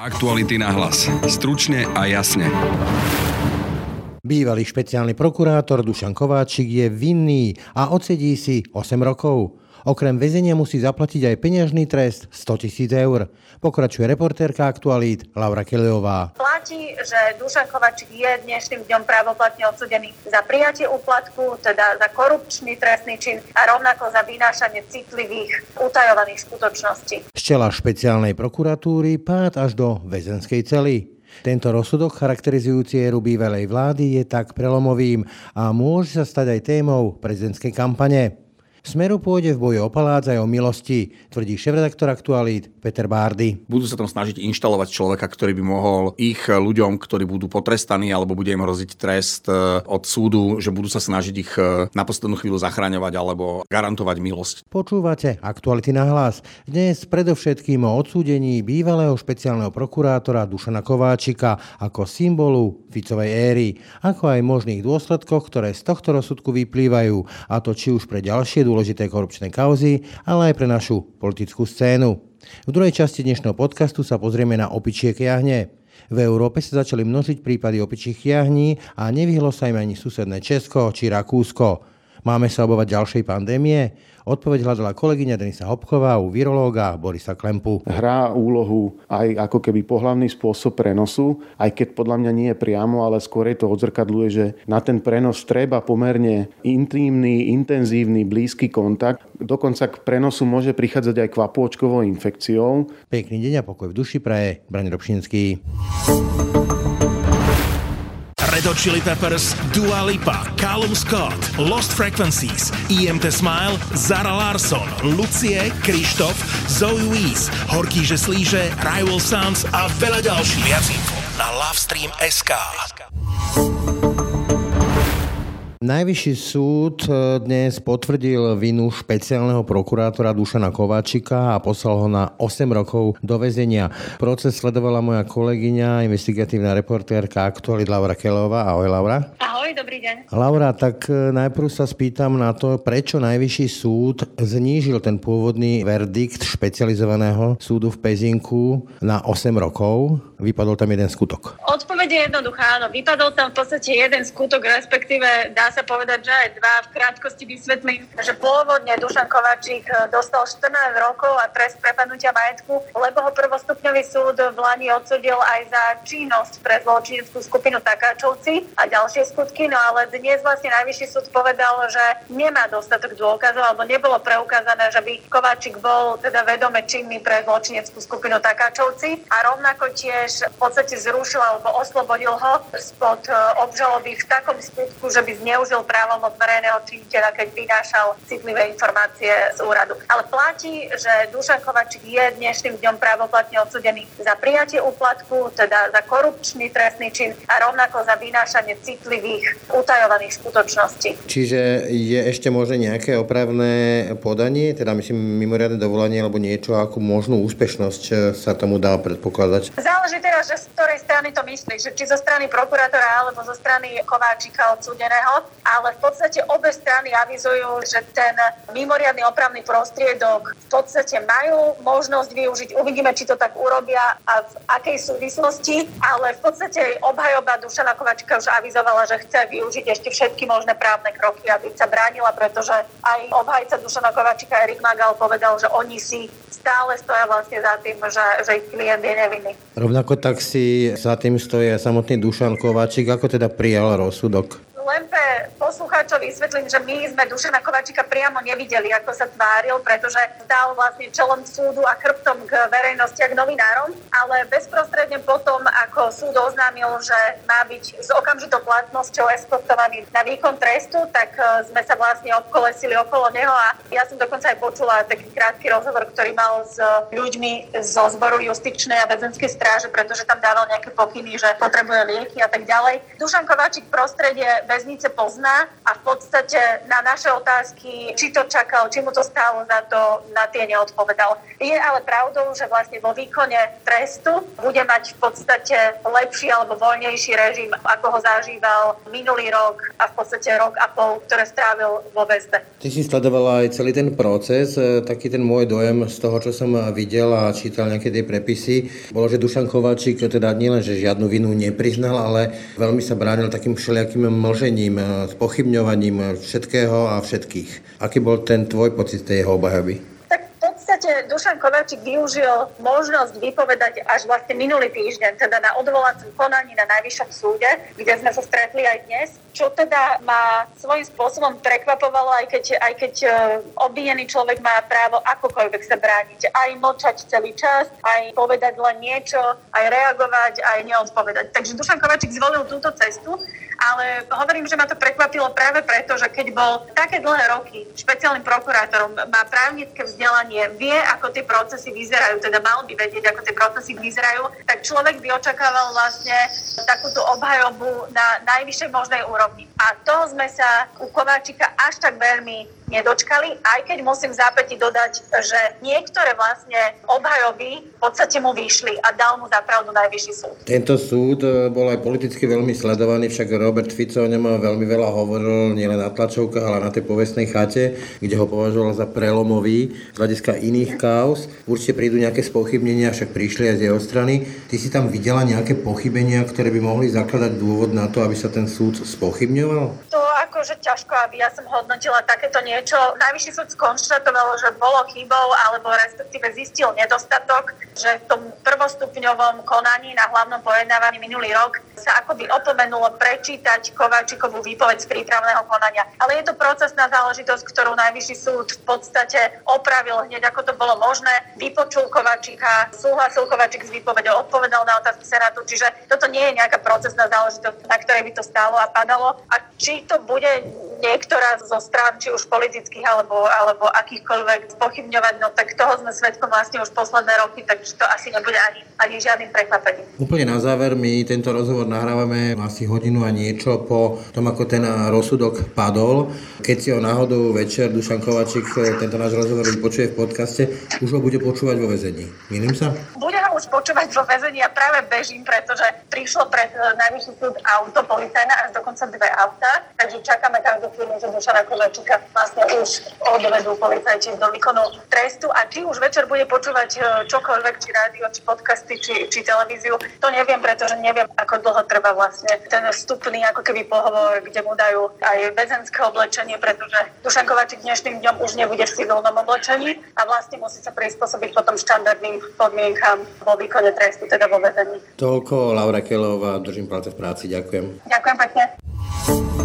Aktuality na hlas. Stručne a jasne. Bývalý špeciálny prokurátor Dušan Kováčik je vinný a odsedí si 8 rokov. Okrem väzenia musí zaplatiť aj peňažný trest 100 tisíc eur. Pokračuje reportérka aktualít Laura Keliová. Platí, že Dušan Kovačík je dnešným dňom právoplatne odsudený za prijatie úplatku, teda za korupčný trestný čin a rovnako za vynášanie citlivých utajovaných skutočností. Z čela špeciálnej prokuratúry pád až do väzenskej cely. Tento rozsudok charakterizujúci éru bývalej vlády je tak prelomovým a môže sa stať aj témou prezidentskej kampane. Smeru pôjde v boji o palác aj o milosti, tvrdí šéf-redaktor aktualít Peter Bárdy. Budú sa tam snažiť inštalovať človeka, ktorý by mohol ich ľuďom, ktorí budú potrestaní alebo bude im hroziť trest e, od súdu, že budú sa snažiť ich e, na poslednú chvíľu zachraňovať alebo garantovať milosť. Počúvate aktuality na hlas. Dnes predovšetkým o odsúdení bývalého špeciálneho prokurátora Dušana Kováčika ako symbolu Ficovej éry, ako aj možných dôsledkoch, ktoré z tohto rozsudku vyplývajú, a to či už pre ďalšie dôležité korupčné kauzy, ale aj pre našu politickú scénu. V druhej časti dnešného podcastu sa pozrieme na opičie kiahne. V Európe sa začali množiť prípady opičích kiahní a nevyhlo sa im ani susedné Česko či Rakúsko. Máme sa obávať ďalšej pandémie? Odpoveď hľadala kolegyňa Denisa Hopková u virológa Borisa Klempu. Hrá úlohu aj ako keby pohlavný spôsob prenosu, aj keď podľa mňa nie je priamo, ale skôr je to odzrkadluje, že na ten prenos treba pomerne intímny, intenzívny, blízky kontakt. Dokonca k prenosu môže prichádzať aj kvapôčkovou infekciou. Pekný deň a pokoj v duši praje. Brani Robšinský. Red Hot Chili Peppers, Dua Lipa, Callum Scott, Lost Frequencies, EMT Smile, Zara Larson, Lucie, Krištof, Zoe Wees, Horký že slíže, Rival Sons a veľa ďalších. Viac info na Lovestream.sk. Najvyšší súd e, dnes potvrdil vinu špeciálneho prokurátora Dušana Kováčika a poslal ho na 8 rokov do väzenia. Proces sledovala moja kolegyňa, investigatívna reportérka Aktualit Laura Kelová. Ahoj Laura. Ahoj, dobrý deň. Laura, tak e, najprv sa spýtam na to, prečo Najvyšší súd znížil ten pôvodný verdikt špecializovaného súdu v Pezinku na 8 rokov. Vypadol tam jeden skutok. Odpoveď je jednoduchá, áno. Vypadol tam v podstate jeden skutok, respektíve dá sa povedať, že aj dva. V krátkosti vysvetlím, že pôvodne Dušan Kovačík eh, dostal 14 rokov a trest prepadnutia majetku, lebo ho prvostupňový súd v Lani odsudil aj za činnosť pre zločineckú skupinu Takáčovci a ďalšie skutky, no ale dnes vlastne najvyšší súd povedal, že nemá dostatok dôkazov alebo nebolo preukázané, že by Kovačík bol teda vedome činný pre zločineckú skupinu Takáčovci a rovnako tiež v podstate zrušil alebo oslobodil ho spod eh, obžaloby v takom skutku, že by zneužil zneužil právomoc verejného činiteľa, keď vynášal citlivé informácie z úradu. Ale platí, že Dušan Kovačík je dnešným dňom právoplatne odsudený za prijatie úplatku, teda za korupčný trestný čin a rovnako za vynášanie citlivých utajovaných skutočností. Čiže je ešte možné nejaké opravné podanie, teda myslím mimoriadne dovolanie alebo niečo, ako možnú úspešnosť e, sa tomu dá predpokladať? Záleží teraz, že z ktorej strany to myslíš, či zo strany prokurátora alebo zo strany Kováčika odsudeného ale v podstate obe strany avizujú, že ten mimoriadný opravný prostriedok v podstate majú možnosť využiť. Uvidíme, či to tak urobia a v akej súvislosti, ale v podstate obhajoba Dušana Kovačka už avizovala, že chce využiť ešte všetky možné právne kroky, aby sa bránila, pretože aj obhajca Dušana Kovačika Erik Magal povedal, že oni si stále stoja vlastne za tým, že, že ich klient je nevinný. Rovnako tak si za tým stojí samotný Dušan Kovačik. Ako teda prijal rozsudok? len pre poslucháčov vysvetlím, že my sme Dušana Kovačika priamo nevideli, ako sa tváril, pretože dal vlastne čelom súdu a chrbtom k verejnosti a k novinárom, ale bezprostredne potom, ako súd oznámil, že má byť s okamžitou platnosťou eskortovaný na výkon trestu, tak e, sme sa vlastne obkolesili okolo neho a ja som dokonca aj počula taký krátky rozhovor, ktorý mal s ľuďmi zo zboru justičnej a väzenskej stráže, pretože tam dával nejaké pokyny, že potrebuje lieky a tak ďalej. Dušan Kovačik prostredie väznice pozná a v podstate na naše otázky, či to čakal, či mu to stálo za to, na tie neodpovedal. Je ale pravdou, že vlastne vo výkone trestu bude mať v podstate lepší alebo voľnejší režim, ako ho zažíval minulý rok a v podstate rok a pol, ktoré strávil vo väzbe. Ty si sledovala aj celý ten proces, e, taký ten môj dojem z toho, čo som videl a čítal nejaké tie prepisy, bolo, že Dušan Kováčik teda nielen, že žiadnu vinu nepriznal, ale veľmi sa bránil takým všelijakým mlžením, e, spochybňovaním všetkého a všetkých. Aký bol ten tvoj pocit tej jeho obhajoby? Podstate Dušan Kováčik využil možnosť vypovedať až vlastne minulý týždeň, teda na odvolacom konaní na Najvyššom súde, kde sme sa stretli aj dnes, čo teda ma svojím spôsobom prekvapovalo, aj keď, aj keď e, obvinený človek má právo akokoľvek sa brániť, aj mlčať celý čas, aj povedať len niečo, aj reagovať, aj neodpovedať. Takže Dušan Kováčik zvolil túto cestu ale hovorím, že ma to prekvapilo práve preto, že keď bol také dlhé roky špeciálnym prokurátorom, má právnické vzdelanie, vie, ako tie procesy vyzerajú, teda mal by vedieť, ako tie procesy vyzerajú, tak človek by očakával vlastne takúto obhajobu na najvyššej možnej úrovni. A to sme sa u Kováčika až tak veľmi nedočkali, aj keď musím zápäti dodať, že niektoré vlastne obhajoby v podstate mu vyšli a dal mu zapravdu najvyšší súd. Tento súd e, bol aj politicky veľmi sledovaný, však Robert Fico o ňom veľmi veľa hovoril, nielen na tlačovkách, ale na tej povestnej chate, kde ho považoval za prelomový z hľadiska iných kaos. Určite prídu nejaké spochybnenia, však prišli aj z jeho strany. Ty si tam videla nejaké pochybenia, ktoré by mohli zakladať dôvod na to, aby sa ten súd spochybňoval? To akože ťažko, aby ja som hodnotila takéto niečo. Najvyšší súd skonštatovalo, že bolo chybou, alebo respektíve zistil nedostatok, že v tom prvostupňovom konaní na hlavnom pojednávaní minulý rok sa akoby opomenulo prečítať Kováčikovú výpoveď z prípravného konania. Ale je to procesná záležitosť, ktorú Najvyšší súd v podstate opravil hneď ako to bolo možné. Vypočul Kováčika, súhlasil Kováčik s výpovedou, odpovedal na otázky Senátu, čiže toto nie je nejaká procesná záležitosť, na ktorej by to stálo a padalo. A či to bude niektorá zo strán, či už politických alebo, alebo akýchkoľvek spochybňovať, no tak toho sme svetkom vlastne už posledné roky, takže to asi nebude ani, ani žiadnym prekvapením. Úplne na záver, my tento rozhovor nahrávame asi hodinu a niečo po tom, ako ten rozsudok padol. Keď si ho náhodou večer Dušan Kovačík tento náš rozhovor vypočuje v podcaste, už ho bude počúvať vo väzení. Milím sa? Bude ho už počúvať vo väzení a práve bežím, pretože prišlo pred eh, najvyšší súd auto policajné až dokonca dve auta, takže čakáme každú chvíľu, že Dušana Kovačíka vlastne už odvedú policajti do výkonu trestu a či už večer bude počúvať eh, čokoľvek, či rádio, či podcasty, či, či televíziu, to neviem, pretože neviem, ako dlho trvá vlastne ten vstupný ako keby pohovor, kde mu dajú aj väzenské oblečenie oblečenie, pretože Dušan Kovačík dnešným dňom už nebude v civilnom oblečení a vlastne musí sa prispôsobiť potom štandardným podmienkam vo výkone trestu, teda vo väzení. Toľko Laura Kelová, držím palce v práci, ďakujem. Ďakujem pekne.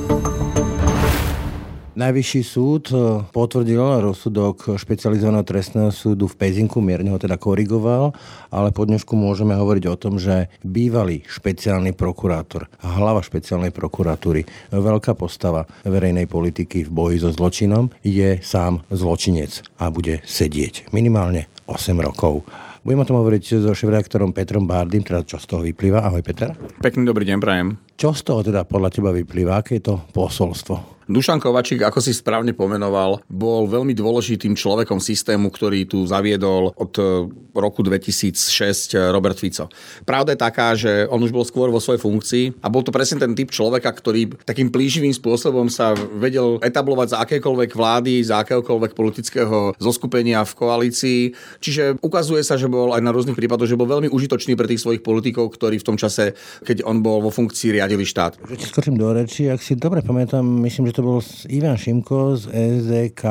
Najvyšší súd e, potvrdil rozsudok špecializovaného trestného súdu v Pezinku, mierne ho teda korigoval, ale po dnešku môžeme hovoriť o tom, že bývalý špeciálny prokurátor, hlava špeciálnej prokuratúry, veľká postava verejnej politiky v boji so zločinom, je sám zločinec a bude sedieť minimálne 8 rokov. Budem o tom hovoriť so šéf-reaktorom Petrom Bardym, teda čo z toho vyplýva. Ahoj Peter. Pekný dobrý deň, prajem. Čo z toho teda podľa teba vyplýva? Aké je to posolstvo? Dušan Kovačík, ako si správne pomenoval, bol veľmi dôležitým človekom systému, ktorý tu zaviedol od e, roku 2006 e, Robert Fico. Pravda je taká, že on už bol skôr vo svojej funkcii a bol to presne ten typ človeka, ktorý takým plíživým spôsobom sa vedel etablovať za akékoľvek vlády, za akéhokoľvek politického zoskupenia v koalícii. Čiže ukazuje sa, že bol aj na rôznych prípadoch, že bol veľmi užitočný pre tých svojich politikov, ktorí v tom čase, keď on bol vo funkcii, riadili štát. Skočím do reči, ak si dobre pamätám, myslím, že to bol Ivan Šimko z SDK,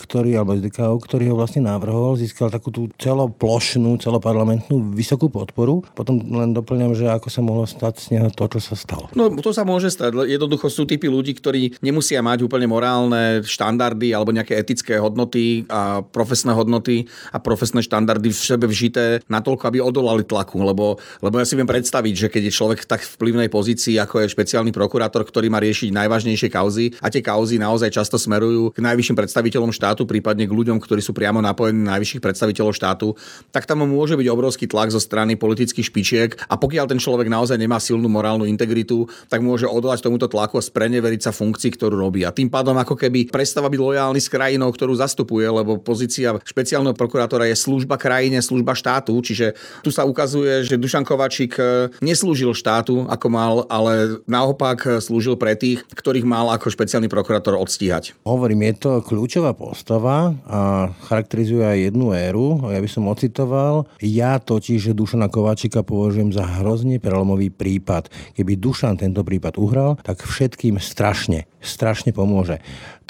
ktorý, alebo SDK, ktorý ho vlastne navrhol, získal takú tú celoplošnú, celoparlamentnú vysokú podporu. Potom len doplňam, že ako sa mohlo stať z neho to, čo sa stalo. No to sa môže stať. Jednoducho sú typy ľudí, ktorí nemusia mať úplne morálne štandardy alebo nejaké etické hodnoty a profesné hodnoty a profesné štandardy v sebe vžité natoľko, aby odolali tlaku. Lebo, lebo ja si viem predstaviť, že keď je človek v tak vplyvnej pozícii, ako je špeciálny prokurátor, ktorý má riešiť najvážnejšie kauzy, a tie kauzy naozaj často smerujú k najvyšším predstaviteľom štátu, prípadne k ľuďom, ktorí sú priamo napojení na najvyšších predstaviteľov štátu, tak tam môže byť obrovský tlak zo strany politických špičiek a pokiaľ ten človek naozaj nemá silnú morálnu integritu, tak môže odolať tomuto tlaku a spreneveriť sa funkcii, ktorú robí. A tým pádom ako keby prestáva byť lojálny s krajinou, ktorú zastupuje, lebo pozícia špeciálneho prokurátora je služba krajine, služba štátu, čiže tu sa ukazuje, že Dušan Kovačík e, neslúžil štátu ako mal, ale naopak slúžil pre tých, ktorých mal ako špeciálny prokurátor odstíhať. Hovorím, je to kľúčová postava a charakterizuje aj jednu éru. Ja by som ocitoval. Ja totiž Dušana Kovačika považujem za hrozne prelomový prípad. Keby Dušan tento prípad uhral, tak všetkým strašne, strašne pomôže.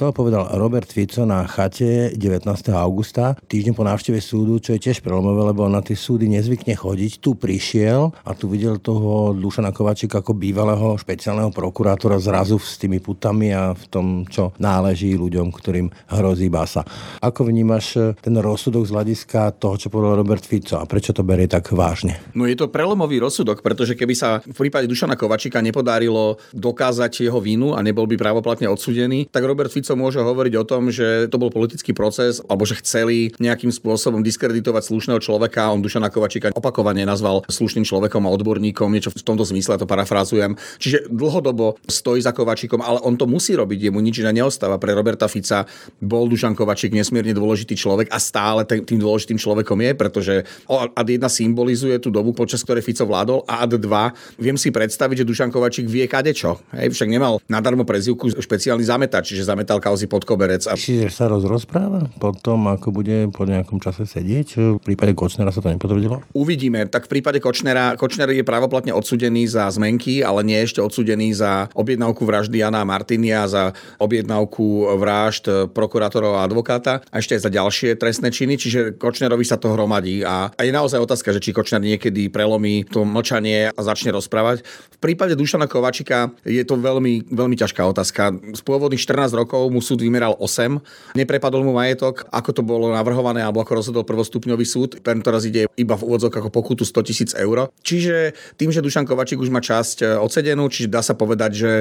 To povedal Robert Fico na chate 19. augusta, týždeň po návšteve súdu, čo je tiež prelomové, lebo na tie súdy nezvykne chodiť. Tu prišiel a tu videl toho Dušana Kovačika ako bývalého špeciálneho prokurátora zrazu s tými putami a v tom, čo náleží ľuďom, ktorým hrozí basa. Ako vnímaš ten rozsudok z hľadiska toho, čo povedal Robert Fico a prečo to berie tak vážne? No je to prelomový rozsudok, pretože keby sa v prípade Dušana Kovačika nepodarilo dokázať jeho vinu a nebol by právoplatne odsudený, tak Robert Fico môže hovoriť o tom, že to bol politický proces, alebo že chceli nejakým spôsobom diskreditovať slušného človeka. On Dušana Kovačíka opakovane nazval slušným človekom a odborníkom, niečo v tomto zmysle, to parafrázujem. Čiže dlhodobo stojí za Kovačíkom, ale on to musí robiť, jemu nič neostáva. Pre Roberta Fica bol Dušan Kovačík nesmierne dôležitý človek a stále tým dôležitým človekom je, pretože ad jedna symbolizuje tú dobu, počas ktorej Fico vládol a ad dva viem si predstaviť, že Dušan Kovačík vie kadečo. Hej, však nemal nadarmo prezivku špeciálny zametač, čiže zametal kauzy pod koberec. A... Čiže sa rozpráva potom, ako bude po nejakom čase sedieť? V prípade Kočnera sa to nepotvrdilo? Uvidíme. Tak v prípade Kočnera, Kočner je právoplatne odsudený za zmenky, ale nie ešte odsudený za objednávku vraždy Jana Martinia, za objednávku vražd prokurátorov a advokáta a ešte aj za ďalšie trestné činy, čiže Kočnerovi sa to hromadí. A, je naozaj otázka, že či Kočner niekedy prelomí to mlčanie a začne rozprávať. V prípade Dušana Kovačika je to veľmi, veľmi ťažká otázka. Z pôvodných 14 rokov mu súd vymeral 8. Neprepadol mu majetok, ako to bolo navrhované alebo ako rozhodol prvostupňový súd. Tento raz ide iba v úvodzok ako pokutu 100 tisíc eur. Čiže tým, že Dušan Kovačík už má časť e, odsedenú, čiže dá sa povedať, že,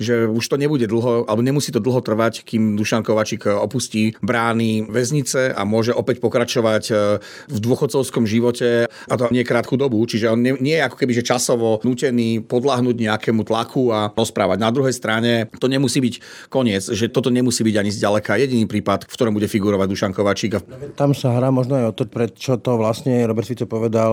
že už to nebude dlho, alebo nemusí to dlho trvať, kým Dušan Kovačík opustí brány väznice a môže opäť pokračovať e, v dôchodcovskom živote a to nie krátku dobu. Čiže on nie, nie je ako keby že časovo nutený podľahnúť nejakému tlaku a rozprávať. Na druhej strane to nemusí byť koniec, že toto to nemusí byť ani zďaleka jediný prípad, v ktorom bude figurovať Dušan Kovačík. Tam sa hrá možno aj o to, prečo to vlastne Robert Fico povedal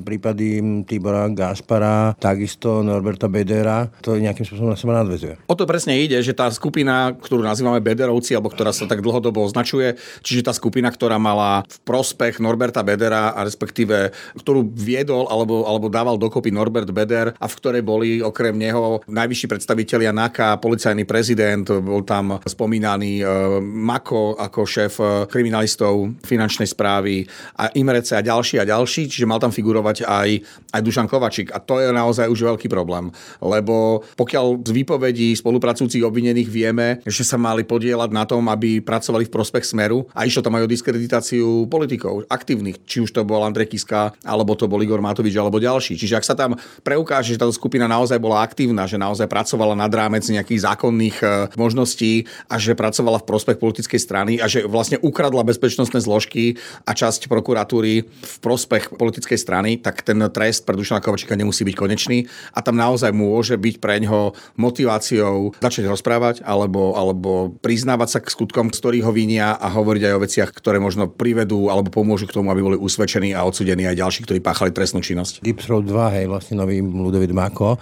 prípady Tibora Gašpara, takisto Norberta Bedera, to nejakým spôsobom na seba nadvezuje. O to presne ide, že tá skupina, ktorú nazývame Bederovci, alebo ktorá sa tak dlhodobo označuje, čiže tá skupina, ktorá mala v prospech Norberta Bedera a respektíve ktorú viedol alebo, alebo dával dokopy Norbert Beder a v ktorej boli okrem neho najvyšší predstavitelia NAKA, policajný prezident, bol tam spomínaný e, Mako ako šéf e, kriminalistov finančnej správy a Imrece a ďalší a ďalší, čiže mal tam figurovať aj, aj Dušan Kovačik a to je naozaj už veľký problém, lebo pokiaľ z výpovedí spolupracujúcich obvinených vieme, že sa mali podielať na tom, aby pracovali v prospech Smeru a išlo tam aj o diskreditáciu politikov aktívnych, či už to bol Andrej Kiska, alebo to bol Igor Matovič, alebo ďalší. Čiže ak sa tam preukáže, že táto skupina naozaj bola aktívna, že naozaj pracovala nad rámec nejakých zákonných e, možností a že pracovala v prospech politickej strany a že vlastne ukradla bezpečnostné zložky a časť prokuratúry v prospech politickej strany, tak ten trest pre Dušana Kovačíka nemusí byť konečný a tam naozaj môže byť pre ňoho motiváciou začať rozprávať alebo, alebo priznávať sa k skutkom, z ktorých ho vinia a hovoriť aj o veciach, ktoré možno privedú alebo pomôžu k tomu, aby boli usvedčení a odsudení aj ďalší, ktorí páchali trestnú činnosť. Deep Throat 2, hej, vlastne nový Ludovit Mako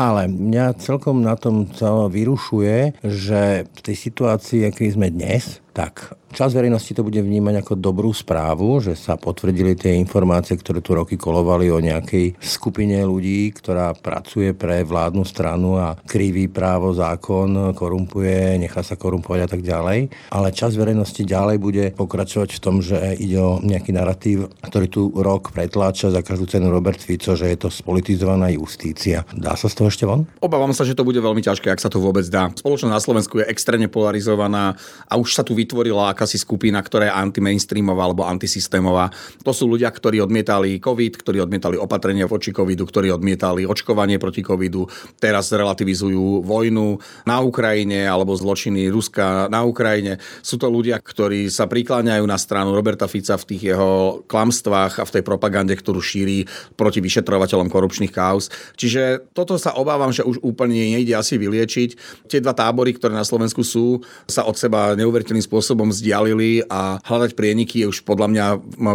ale mňa celkom na tom celé vyrušuje, že v tej situácii, aký sme dnes, tak Čas verejnosti to bude vnímať ako dobrú správu, že sa potvrdili tie informácie, ktoré tu roky kolovali o nejakej skupine ľudí, ktorá pracuje pre vládnu stranu a kriví právo, zákon, korumpuje, nechá sa korumpovať a tak ďalej. Ale čas verejnosti ďalej bude pokračovať v tom, že ide o nejaký narratív, ktorý tu rok pretláča za každú cenu Robert Fico, že je to spolitizovaná justícia. Dá sa z toho ešte von? Obávam sa, že to bude veľmi ťažké, ak sa to vôbec dá. Spoločnosť na Slovensku je extrémne polarizovaná a už sa tu vytvorila akási skupina, ktorá je anti-mainstreamová alebo antisystémová. To sú ľudia, ktorí odmietali COVID, ktorí odmietali opatrenia voči COVIDu, ktorí odmietali očkovanie proti COVIDu, teraz relativizujú vojnu na Ukrajine alebo zločiny Ruska na Ukrajine. Sú to ľudia, ktorí sa prikláňajú na stranu Roberta Fica v tých jeho klamstvách a v tej propagande, ktorú šíri proti vyšetrovateľom korupčných kauz. Čiže toto sa obávam, že už úplne nejde asi vyliečiť. Tie dva tábory, ktoré na Slovensku sú, sa od seba neuveriteľným spôsobom vzdialili a hľadať prieniky je už podľa mňa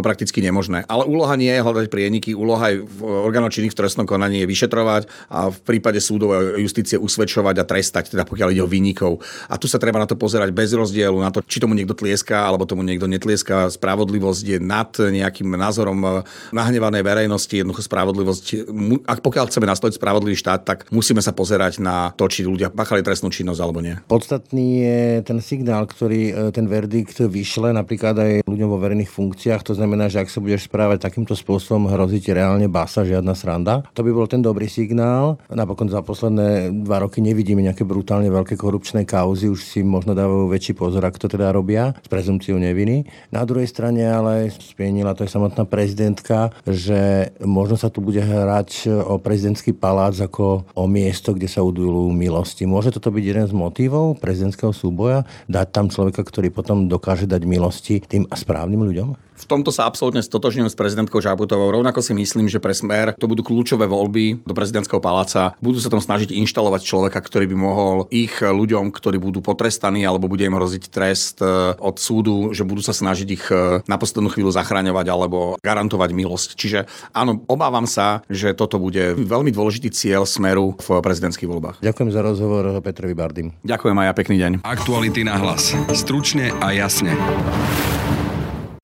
prakticky nemožné. Ale úloha nie je hľadať prieniky, úloha aj v orgánoch činných v trestnom konaní je vyšetrovať a v prípade súdov a justície usvedčovať a trestať, teda pokiaľ ide o výnikov. A tu sa treba na to pozerať bez rozdielu, na to, či tomu niekto tlieská alebo tomu niekto netlieska. Spravodlivosť je nad nejakým názorom nahnevanej verejnosti, jednoducho spravodlivosť. Ak pokiaľ chceme nastaviť spravodlivý štát, tak musíme sa pozerať na to, či ľudia pachali trestnú činnosť alebo nie. Podstatný je ten signál, ktorý e, ten verdikt vyšle napríklad aj ľuďom vo verejných funkciách. To znamená, že ak sa budeš správať takýmto spôsobom, hrozí ti reálne basa, žiadna sranda. To by bol ten dobrý signál. Napokon za posledné dva roky nevidíme nejaké brutálne veľké korupčné kauzy, už si možno dávajú väčší pozor, ak to teda robia, s prezumciou neviny. Na druhej strane ale spienila to aj samotná prezidentka, že možno sa tu bude hrať o prezidentský palác ako o miesto, kde sa udúľujú milosti. Môže toto byť jeden z motivov prezidentského súboja? Dať tam človeka, ktorý potom dokáže dať milosti tým správnym ľuďom? V tomto sa absolútne stotožňujem s prezidentkou Žabutovou. Rovnako si myslím, že pre smer to budú kľúčové voľby do prezidentského paláca. Budú sa tam snažiť inštalovať človeka, ktorý by mohol ich ľuďom, ktorí budú potrestaní alebo bude im hroziť trest e, od súdu, že budú sa snažiť ich e, na poslednú chvíľu zachraňovať alebo garantovať milosť. Čiže áno, obávam sa, že toto bude veľmi dôležitý cieľ smeru v prezidentských voľbách. Ďakujem za rozhovor Petrovi Bardym. Ďakujem aj ja, pekný deň. Aktuality na hlas. Stručne a jasne.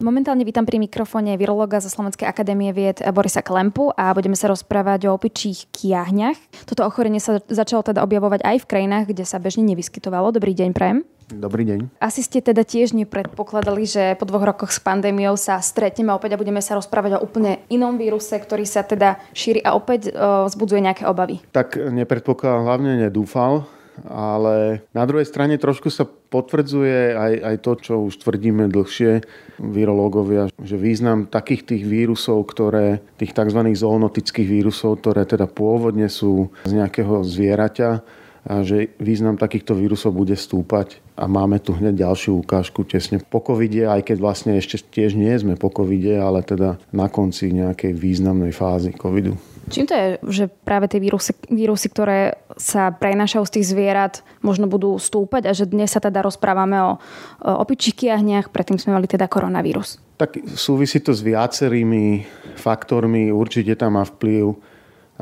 Momentálne vítam pri mikrofóne virológa zo Slovenskej akadémie vied Borisa Klempu a budeme sa rozprávať o opičích kiahňach. Toto ochorenie sa začalo teda objavovať aj v krajinách, kde sa bežne nevyskytovalo. Dobrý deň, Prajem. Dobrý deň. Asi ste teda tiež nepredpokladali, že po dvoch rokoch s pandémiou sa stretneme opäť a budeme sa rozprávať o úplne inom víruse, ktorý sa teda šíri a opäť o, vzbudzuje nejaké obavy. Tak nepredpokladal, hlavne nedúfal ale na druhej strane trošku sa potvrdzuje aj, aj to, čo už tvrdíme dlhšie virológovia, že význam takých tých vírusov, ktoré, tých tzv. zoonotických vírusov, ktoré teda pôvodne sú z nejakého zvieraťa, a že význam takýchto vírusov bude stúpať. A máme tu hneď ďalšiu ukážku tesne po covide, aj keď vlastne ešte tiež nie sme po covide, ale teda na konci nejakej významnej fázy covidu. Čím to je, že práve tie vírusy, vírusy, ktoré sa prenášajú z tých zvierat, možno budú stúpať a že dnes sa teda rozprávame o, o opičích kiahniach, predtým sme mali teda koronavírus? Tak súvisí to s viacerými faktormi. Určite tam má vplyv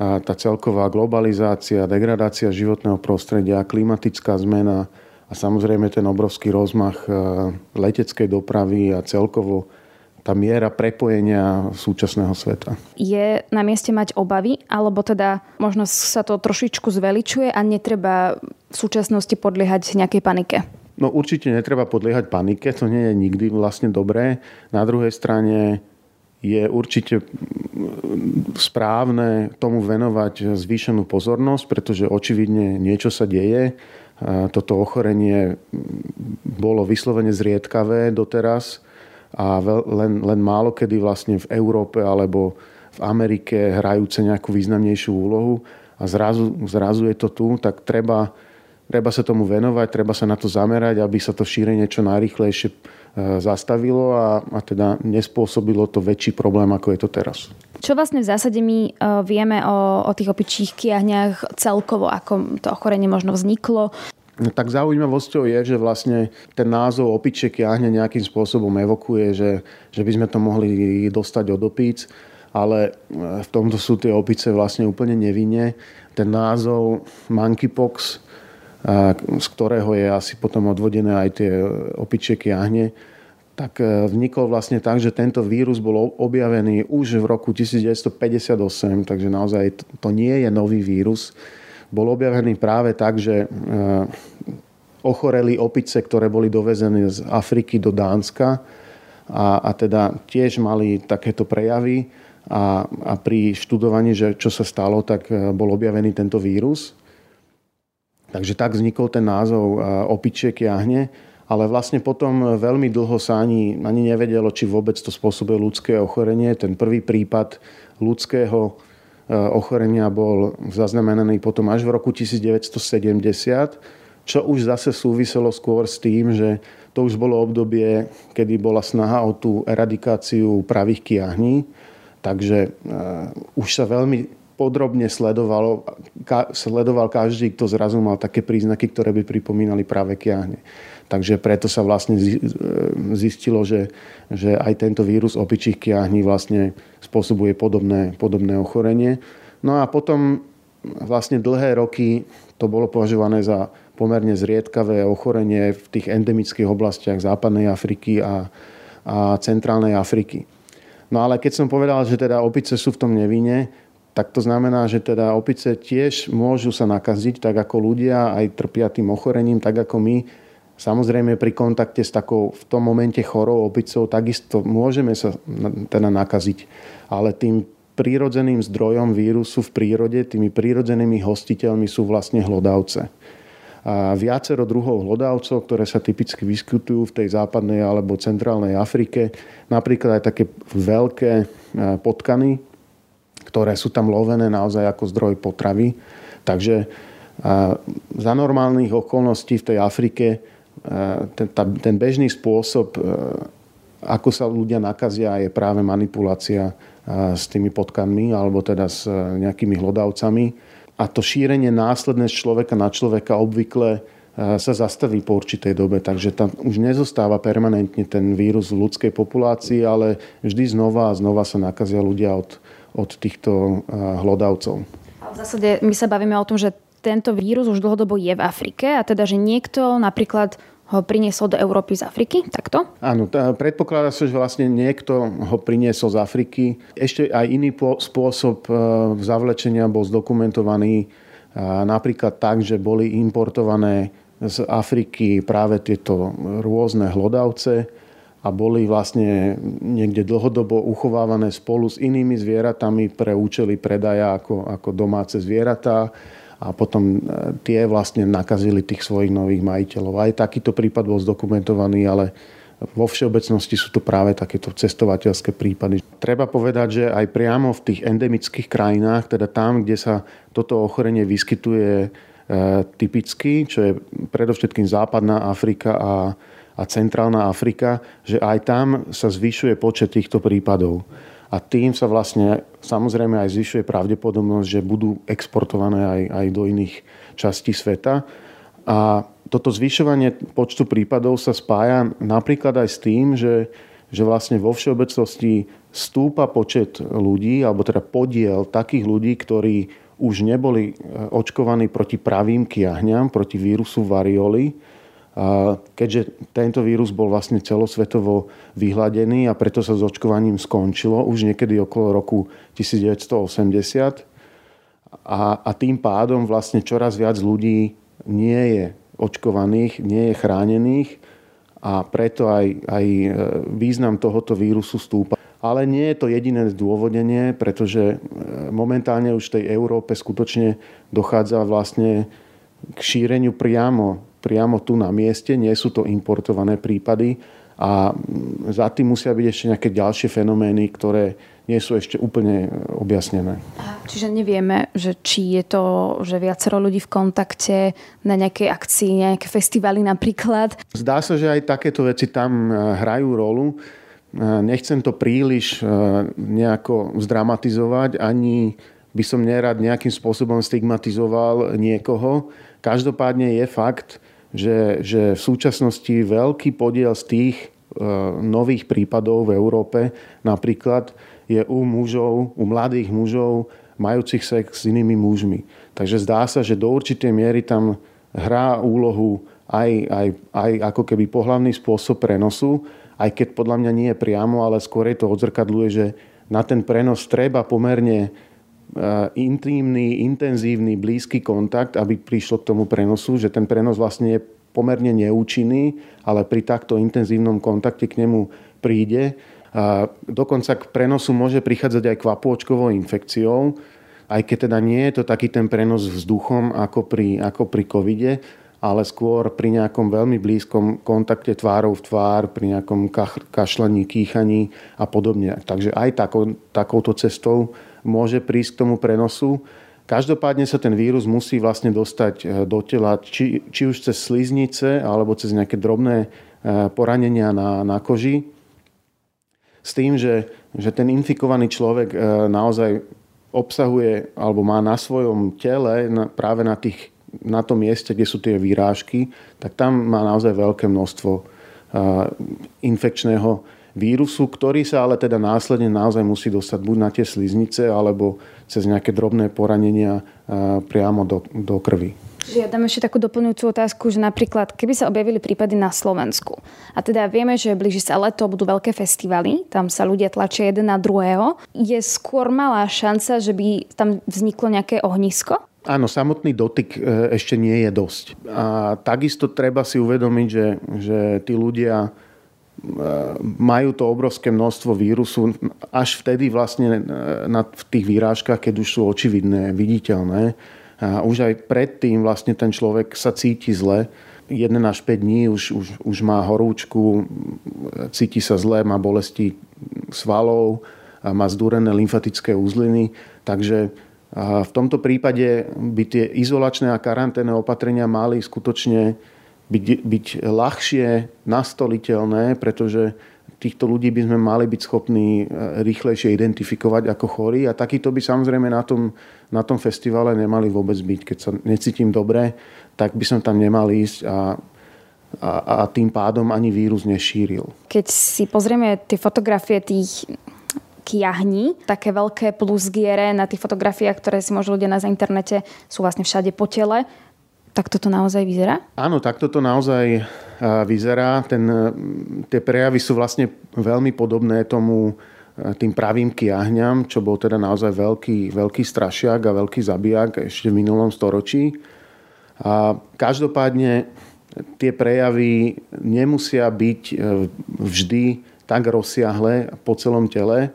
tá celková globalizácia, degradácia životného prostredia, klimatická zmena a samozrejme ten obrovský rozmach leteckej dopravy a celkovo tá miera prepojenia súčasného sveta. Je na mieste mať obavy, alebo teda možno sa to trošičku zveličuje a netreba v súčasnosti podliehať nejakej panike? No určite netreba podliehať panike, to nie je nikdy vlastne dobré. Na druhej strane je určite správne tomu venovať zvýšenú pozornosť, pretože očividne niečo sa deje. Toto ochorenie bolo vyslovene zriedkavé doteraz a len, len málo kedy vlastne v Európe alebo v Amerike hrajúce nejakú významnejšiu úlohu a zrazu, zrazu je to tu, tak treba, treba sa tomu venovať, treba sa na to zamerať, aby sa to šírenie čo najrychlejšie e, zastavilo a, a teda nespôsobilo to väčší problém, ako je to teraz. Čo vlastne v zásade my uh, vieme o, o tých opičích kiahniach celkovo, ako to ochorenie možno vzniklo? No tak zaujímavosťou je, že vlastne ten názov opičie kiahne nejakým spôsobom evokuje, že, že by sme to mohli dostať od opíc, ale e, v tomto sú tie opice vlastne úplne nevinne. Ten názov monkeypox, e, z ktorého je asi potom odvodené aj tie opičie kiahne, tak e, vznikol vlastne tak, že tento vírus bol objavený už v roku 1958, takže naozaj to nie je nový vírus bol objavený práve tak, že e, ochoreli opice, ktoré boli dovezené z Afriky do Dánska a, a teda tiež mali takéto prejavy a, a pri študovaní, že čo sa stalo, tak e, bol objavený tento vírus. Takže tak vznikol ten názov e, opičiek jahne. ale vlastne potom veľmi dlho sa ani, ani nevedelo, či vôbec to spôsobuje ľudské ochorenie. Ten prvý prípad ľudského ochorenia bol zaznamenaný potom až v roku 1970, čo už zase súviselo skôr s tým, že to už bolo obdobie, kedy bola snaha o tú eradikáciu pravých kiahní, takže uh, už sa veľmi podrobne sledovalo, ka, sledoval každý, kto zrazu mal také príznaky, ktoré by pripomínali práve kiahne. Takže preto sa vlastne zistilo, že, že aj tento vírus opičích kiahní vlastne spôsobuje podobné, podobné ochorenie. No a potom vlastne dlhé roky to bolo považované za pomerne zriedkavé ochorenie v tých endemických oblastiach západnej Afriky a, a centrálnej Afriky. No ale keď som povedal, že teda opice sú v tom nevine, tak to znamená, že teda opice tiež môžu sa nakaziť, tak ako ľudia aj trpia tým ochorením, tak ako my Samozrejme pri kontakte s takou v tom momente chorou opicou takisto môžeme sa teda nakaziť. Ale tým prírodzeným zdrojom vírusu v prírode, tými prírodzenými hostiteľmi sú vlastne hlodavce. A viacero druhov hlodavcov, ktoré sa typicky vyskytujú v tej západnej alebo centrálnej Afrike, napríklad aj také veľké e, potkany, ktoré sú tam lovené naozaj ako zdroj potravy. Takže za normálnych okolností v tej Afrike ten, tá, ten bežný spôsob, e, ako sa ľudia nakazia, je práve manipulácia e, s tými potkanmi alebo teda s nejakými hlodavcami. A to šírenie následné z človeka na človeka obvykle sa zastaví po určitej dobe, takže tam už nezostáva permanentne ten vírus v ľudskej populácii, ale vždy znova a znova sa nakazia ľudia od, od týchto hlodavcov. V zásade my sa bavíme o tom, že tento vírus už dlhodobo je v Afrike a teda, že niekto napríklad ho priniesol do Európy z Afriky, takto? Áno, tá, predpokladá sa, že vlastne niekto ho priniesol z Afriky. Ešte aj iný spôsob e, zavlečenia bol zdokumentovaný e, napríklad tak, že boli importované z Afriky práve tieto rôzne hlodavce a boli vlastne niekde dlhodobo uchovávané spolu s inými zvieratami pre účely predaja ako, ako domáce zvieratá a potom e, tie vlastne nakazili tých svojich nových majiteľov. Aj takýto prípad bol zdokumentovaný, ale vo všeobecnosti sú to práve takéto cestovateľské prípady. Treba povedať, že aj priamo v tých endemických krajinách, teda tam, kde sa toto ochorenie vyskytuje e, typicky, čo je predovšetkým západná Afrika a, a centrálna Afrika, že aj tam sa zvyšuje počet týchto prípadov a tým sa vlastne samozrejme aj zvyšuje pravdepodobnosť, že budú exportované aj, aj do iných častí sveta. A toto zvyšovanie počtu prípadov sa spája napríklad aj s tým, že, že vlastne vo všeobecnosti stúpa počet ľudí, alebo teda podiel takých ľudí, ktorí už neboli očkovaní proti pravým kiahňam, proti vírusu varioli, keďže tento vírus bol vlastne celosvetovo vyhladený a preto sa s očkovaním skončilo už niekedy okolo roku 1980 a, a tým pádom vlastne čoraz viac ľudí nie je očkovaných, nie je chránených a preto aj, aj e, význam tohoto vírusu stúpa. Ale nie je to jediné zdôvodnenie, pretože e, momentálne už v tej Európe skutočne dochádza vlastne k šíreniu priamo priamo tu na mieste, nie sú to importované prípady a za tým musia byť ešte nejaké ďalšie fenomény, ktoré nie sú ešte úplne objasnené. Čiže nevieme, že či je to, že viacero ľudí v kontakte na nejakej akcii, nejaké festivaly napríklad. Zdá sa, že aj takéto veci tam e, hrajú rolu. E, nechcem to príliš e, nejako zdramatizovať, ani by som nerad nejakým spôsobom stigmatizoval niekoho. Každopádne je fakt, že, že v súčasnosti veľký podiel z tých e, nových prípadov v Európe napríklad je u mužov, u mladých mužov majúcich sex s inými mužmi. Takže zdá sa, že do určitej miery tam hrá úlohu aj, aj, aj ako keby pohlavný spôsob prenosu, aj keď podľa mňa nie je priamo, ale skôr je to odzrkadluje, že na ten prenos treba pomerne intímny, intenzívny, blízky kontakt, aby prišlo k tomu prenosu, že ten prenos vlastne je pomerne neúčinný, ale pri takto intenzívnom kontakte k nemu príde. A dokonca k prenosu môže prichádzať aj kvapôčkovou infekciou, aj keď teda nie je to taký ten prenos vzduchom ako pri, ako pri covide, ale skôr pri nejakom veľmi blízkom kontakte tvárov v tvár, pri nejakom kašľaní, kýchaní a podobne. Takže aj takou, takouto cestou môže prísť k tomu prenosu. Každopádne sa ten vírus musí vlastne dostať e, do tela, či, či už cez sliznice alebo cez nejaké drobné e, poranenia na, na koži. S tým, že, že ten infikovaný človek e, naozaj obsahuje alebo má na svojom tele práve na tých na tom mieste, kde sú tie výrážky, tak tam má naozaj veľké množstvo infekčného vírusu, ktorý sa ale teda následne naozaj musí dostať buď na tie sliznice, alebo cez nejaké drobné poranenia priamo do, do krvi. Ja dám ešte takú doplňujúcu otázku, že napríklad, keby sa objavili prípady na Slovensku a teda vieme, že blíži sa leto, budú veľké festivaly, tam sa ľudia tlačia jeden na druhého, je skôr malá šanca, že by tam vzniklo nejaké ohnisko? Áno, samotný dotyk e, ešte nie je dosť. A takisto treba si uvedomiť, že, že tí ľudia majú to obrovské množstvo vírusu až vtedy vlastne e, na, v tých výrážkach, keď už sú očividné, viditeľné. A už aj predtým vlastne ten človek sa cíti zle. 1 až 5 dní už, už, už má horúčku, cíti sa zle, má bolesti svalov, má zdúrené lymfatické úzliny. Takže a v tomto prípade by tie izolačné a karanténne opatrenia mali skutočne byť, byť ľahšie nastoliteľné, pretože týchto ľudí by sme mali byť schopní e, rýchlejšie identifikovať ako chorí a takýto by samozrejme na tom, na tom festivale nemali vôbec byť. Keď sa necítim dobre, tak by som tam nemal ísť a a, a tým pádom ani vírus nešíril. Keď si pozrieme tie fotografie tých kiahni, také veľké plusgiere na tých fotografiách, ktoré si môžu ľudia na internete, sú vlastne všade po tele. Tak toto naozaj vyzerá? Áno, tak toto naozaj vyzerá. Ten, tie prejavy sú vlastne veľmi podobné tomu tým pravým kiahňam, čo bol teda naozaj veľký, veľký strašiak a veľký zabijak ešte v minulom storočí. A každopádne tie prejavy nemusia byť e, vždy tak rozsiahle po celom tele,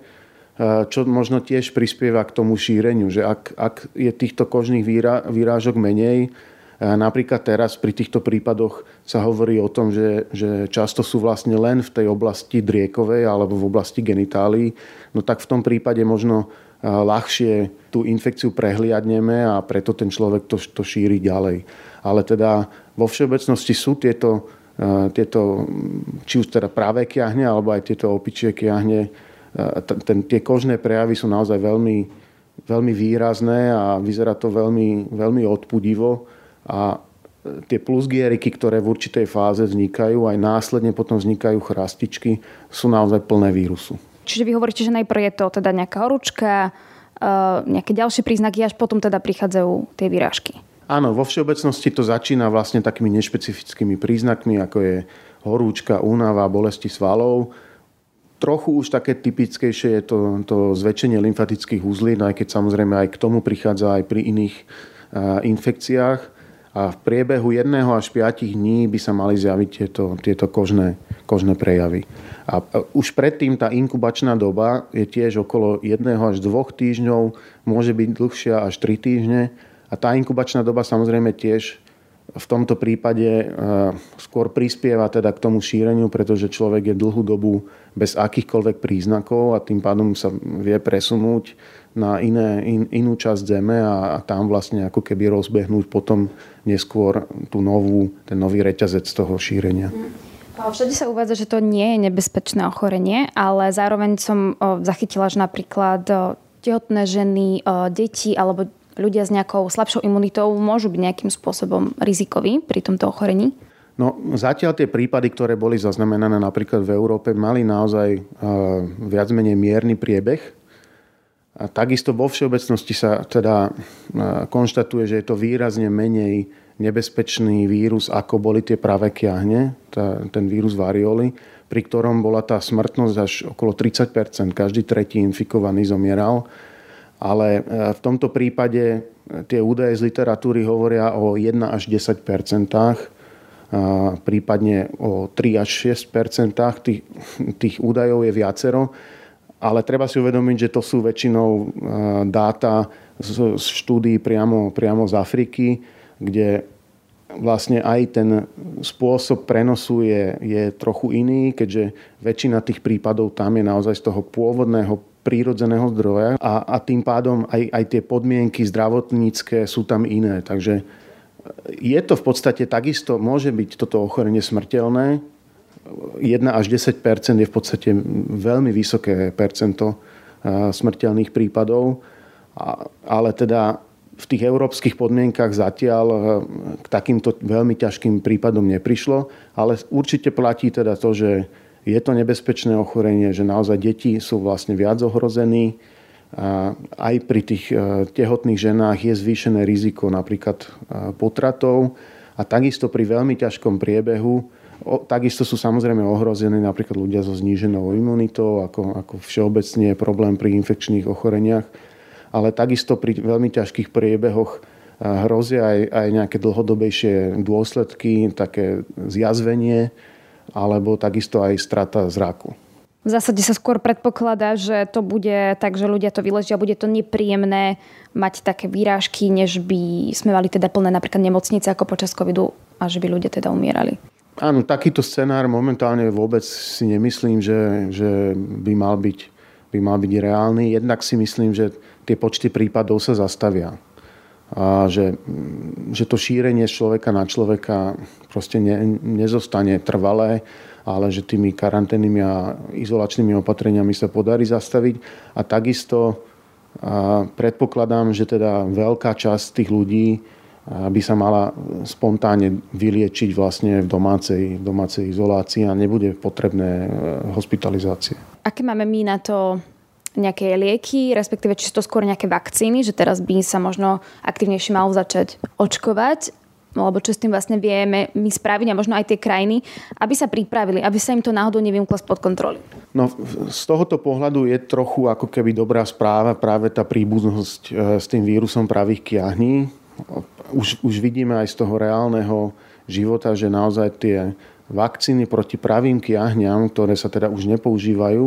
čo možno tiež prispieva k tomu šíreniu, že ak, ak je týchto kožných výra, výrážok menej, Napríklad teraz pri týchto prípadoch sa hovorí o tom, že, že často sú vlastne len v tej oblasti driekovej alebo v oblasti genitálií. No tak v tom prípade možno ľahšie tú infekciu prehliadneme a preto ten človek to, to šíri ďalej. Ale teda vo všeobecnosti sú tieto, tieto či už teda práve kiahne alebo aj tieto opičie kiahne ten, tie kožné prejavy sú naozaj veľmi, veľmi výrazné a vyzerá to veľmi, veľmi odpudivo a tie plusgieriky, ktoré v určitej fáze vznikajú, aj následne potom vznikajú chrastičky, sú naozaj plné vírusu. Čiže vy hovoríte, že najprv je to teda nejaká horúčka, nejaké ďalšie príznaky, až potom teda prichádzajú tie výrážky. Áno, vo všeobecnosti to začína vlastne takými nešpecifickými príznakmi, ako je horúčka, únava, bolesti svalov Trochu už také typickejšie je to, to zväčšenie lymfatických uzlín, aj keď samozrejme aj k tomu prichádza aj pri iných infekciách. A v priebehu jedného až 5 dní by sa mali zjaviť tieto, tieto kožné, kožné prejavy. A už predtým tá inkubačná doba je tiež okolo 1 až 2 týždňov, môže byť dlhšia až 3 týždne. A tá inkubačná doba samozrejme tiež v tomto prípade e, skôr prispieva teda k tomu šíreniu, pretože človek je dlhú dobu bez akýchkoľvek príznakov a tým pádom sa vie presunúť na iné, in, inú časť zeme a, a tam vlastne ako keby rozbehnúť potom neskôr tú novú, ten nový reťazec toho šírenia. Všade sa uvádza, že to nie je nebezpečné ochorenie, ale zároveň som zachytila, že napríklad tehotné ženy, deti alebo ľudia s nejakou slabšou imunitou môžu byť nejakým spôsobom rizikoví pri tomto ochorení? No, zatiaľ tie prípady, ktoré boli zaznamenané napríklad v Európe, mali naozaj viac menej mierny priebeh. Takisto vo všeobecnosti sa teda konštatuje, že je to výrazne menej nebezpečný vírus, ako boli tie práve kiahne, ten vírus varioli, pri ktorom bola tá smrtnosť až okolo 30% Každý tretí infikovaný zomieral. Ale e, v tomto prípade e, tie údaje z literatúry hovoria o 1 až 10% prípadne o 3 až 6 tých, tých údajov je viacero, ale treba si uvedomiť, že to sú väčšinou e, dáta z štúdií priamo, priamo z Afriky, kde vlastne aj ten spôsob prenosu je, je trochu iný, keďže väčšina tých prípadov tam je naozaj z toho pôvodného prírodzeného zdroja a, a tým pádom aj, aj tie podmienky zdravotnícke sú tam iné. Takže je to v podstate takisto, môže byť toto ochorenie smrteľné. 1 až 10% je v podstate veľmi vysoké percento smrteľných prípadov, ale teda v tých európskych podmienkach zatiaľ k takýmto veľmi ťažkým prípadom neprišlo, ale určite platí teda to, že je to nebezpečné ochorenie, že naozaj deti sú vlastne viac ohrození. Aj pri tých e, tehotných ženách je zvýšené riziko napríklad potratov. A takisto pri veľmi ťažkom priebehu takisto sú samozrejme ohrození napríklad ľudia so zníženou imunitou, ako, ako všeobecne je problém pri infekčných ochoreniach, ale takisto pri veľmi ťažkých priebehoch e, hrozia aj, aj nejaké dlhodobejšie dôsledky, také zjazvenie, alebo takisto aj strata zraku. V zásade sa skôr predpokladá, že to bude tak, že ľudia to vyležia, bude to nepríjemné mať také výrážky, než by sme mali teda plné napríklad nemocnice ako počas covidu a že by ľudia teda umierali. Áno, takýto scenár momentálne vôbec si nemyslím, že, že by, mal byť, by mal byť reálny. Jednak si myslím, že tie počty prípadov sa zastavia a že, že to šírenie človeka na človeka proste ne, nezostane trvalé, ale že tými karanténnymi a izolačnými opatreniami sa podarí zastaviť. A takisto a predpokladám, že teda veľká časť tých ľudí by sa mala spontánne vyliečiť vlastne v domácej, v domácej izolácii a nebude potrebné e, hospitalizácie. Aké máme my na to nejaké lieky, respektíve či sú to skôr nejaké vakcíny, že teraz by sa možno aktivnejšie malo začať očkovať, alebo čo s tým vlastne vieme my spraviť a možno aj tie krajiny, aby sa pripravili, aby sa im to náhodou nevymklo spod kontroly. No z tohoto pohľadu je trochu ako keby dobrá správa práve tá príbuznosť e, s tým vírusom pravých kiahní. Už, už vidíme aj z toho reálneho života, že naozaj tie vakcíny proti pravým kiahňam, ktoré sa teda už nepoužívajú,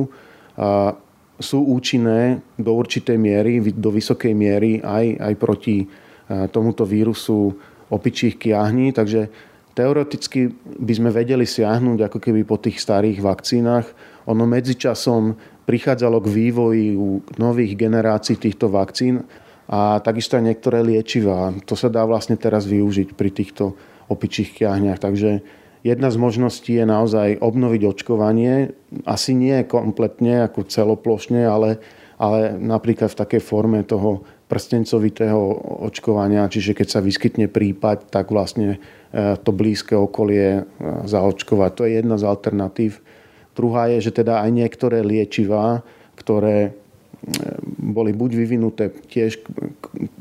sú účinné do určitej miery, do vysokej miery aj, aj proti tomuto vírusu opičích kiahní, takže teoreticky by sme vedeli siahnuť ako keby po tých starých vakcínach. Ono medzičasom prichádzalo k vývoji u nových generácií týchto vakcín a takisto aj niektoré liečivá. To sa dá vlastne teraz využiť pri týchto opičích kiahniach. Takže Jedna z možností je naozaj obnoviť očkovanie. Asi nie kompletne, ako celoplošne, ale, ale napríklad v takej forme toho prstencovitého očkovania, čiže keď sa vyskytne prípad, tak vlastne e, to blízke okolie e, zaočkovať. To je jedna z alternatív. Druhá je, že teda aj niektoré liečivá, ktoré boli buď vyvinuté tiež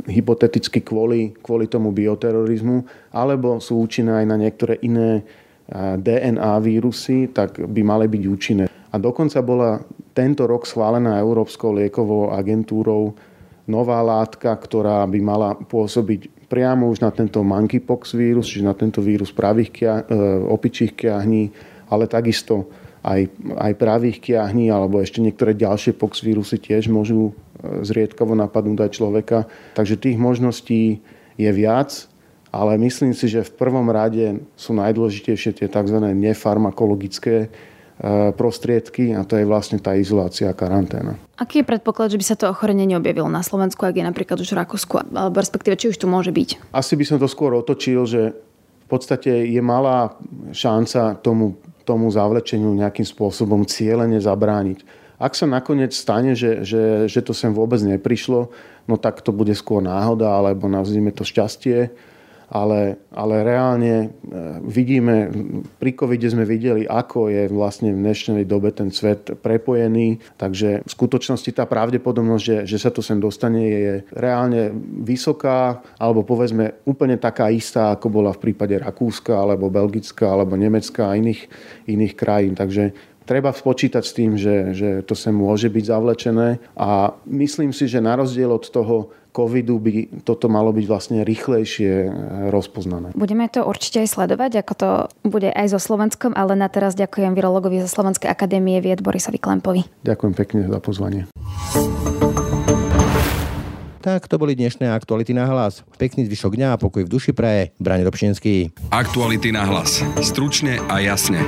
hypoteticky kvôli, kvôli tomu bioterorizmu, alebo sú účinné aj na niektoré iné DNA vírusy, tak by mali byť účinné. A dokonca bola tento rok schválená Európskou liekovou agentúrou nová látka, ktorá by mala pôsobiť priamo už na tento monkeypox vírus, čiže na tento vírus pravých kia, e, opičích kiahní, ale takisto aj, aj pravých kiahní alebo ešte niektoré ďalšie pox vírusy tiež môžu e, zriedkavo napadnúť aj človeka. Takže tých možností je viac ale myslím si, že v prvom rade sú najdôležitejšie tie tzv. nefarmakologické e, prostriedky a to je vlastne tá izolácia a karanténa. Aký je predpoklad, že by sa to ochorenie neobjavilo na Slovensku, ak je napríklad už v Rakúsku, alebo respektíve či už tu môže byť? Asi by som to skôr otočil, že v podstate je malá šanca tomu, tomu zavlečeniu nejakým spôsobom cieľene zabrániť. Ak sa nakoniec stane, že, že, že to sem vôbec neprišlo, no tak to bude skôr náhoda, alebo nazvime to šťastie ale, ale reálne e, vidíme, pri covide sme videli, ako je vlastne v dnešnej dobe ten svet prepojený, takže v skutočnosti tá pravdepodobnosť, že, že sa to sem dostane, je reálne vysoká, alebo povedzme úplne taká istá, ako bola v prípade Rakúska, alebo Belgická, alebo Nemecka a iných, iných krajín. Takže treba spočítať s tým, že, že to sa môže byť zavlečené a myslím si, že na rozdiel od toho covidu by toto malo byť vlastne rýchlejšie e, rozpoznané. Budeme to určite aj sledovať, ako to bude aj so Slovenskom, ale na teraz ďakujem virologovi zo Slovenskej akadémie vied Borisovi Klempovi. Ďakujem pekne za pozvanie. Tak to boli dnešné aktuality na hlas. Pekný zvyšok dňa a pokoj v duši praje. Brani Robšinský. Aktuality na hlas. Stručne a jasne.